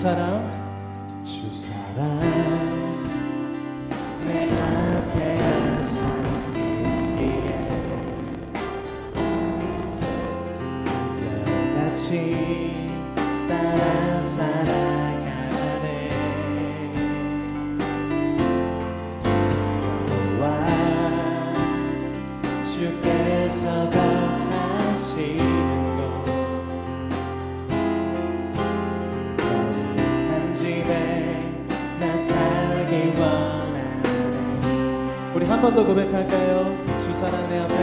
사랑 주 사랑. 한 번 더 고백할까요? 주 사랑 내 앞에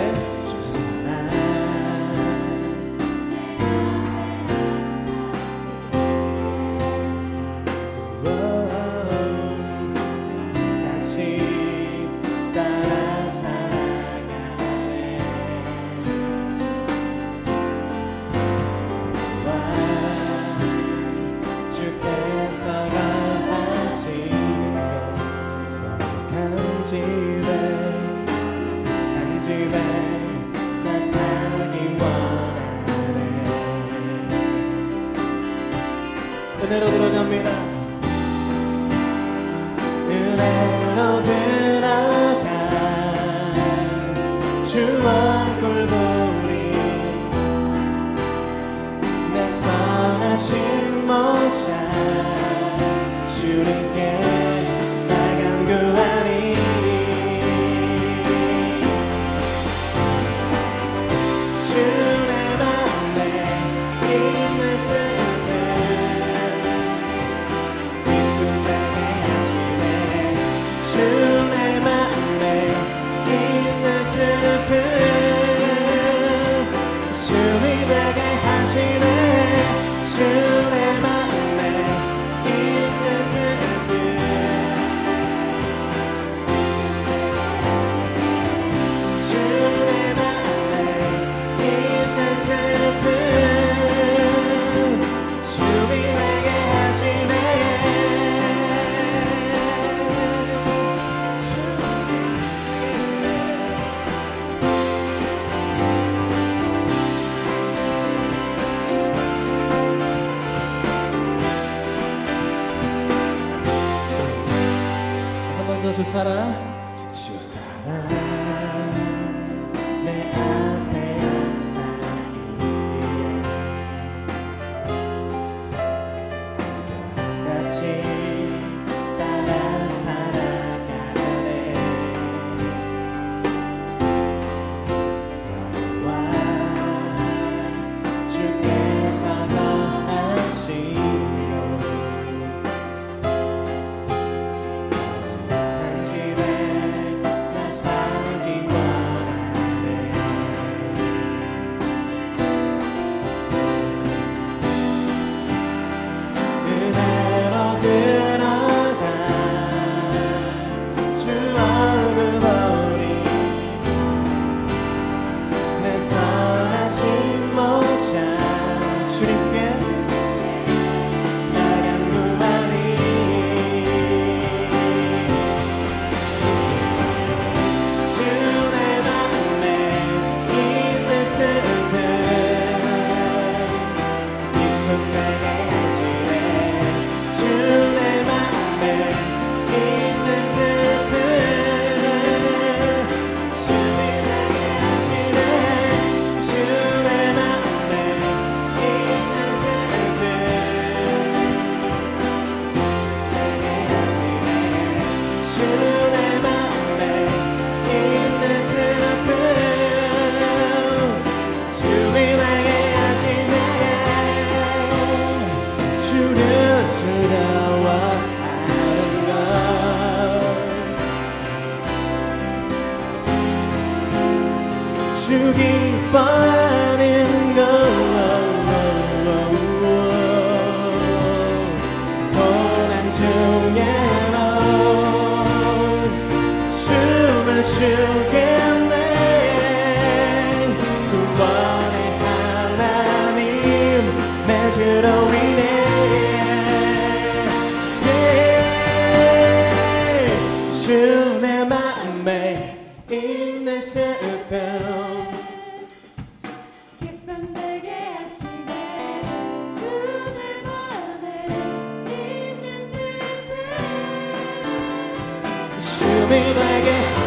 은혜로 들어갑니다. 은혜로 들어가. 주와 Sarah. 주 기뻐하는 것 고난 중에 넌 숨을 쉬겠네 구원의 하나님 맺으러 위네 주내 마음에 있는 새 be like it.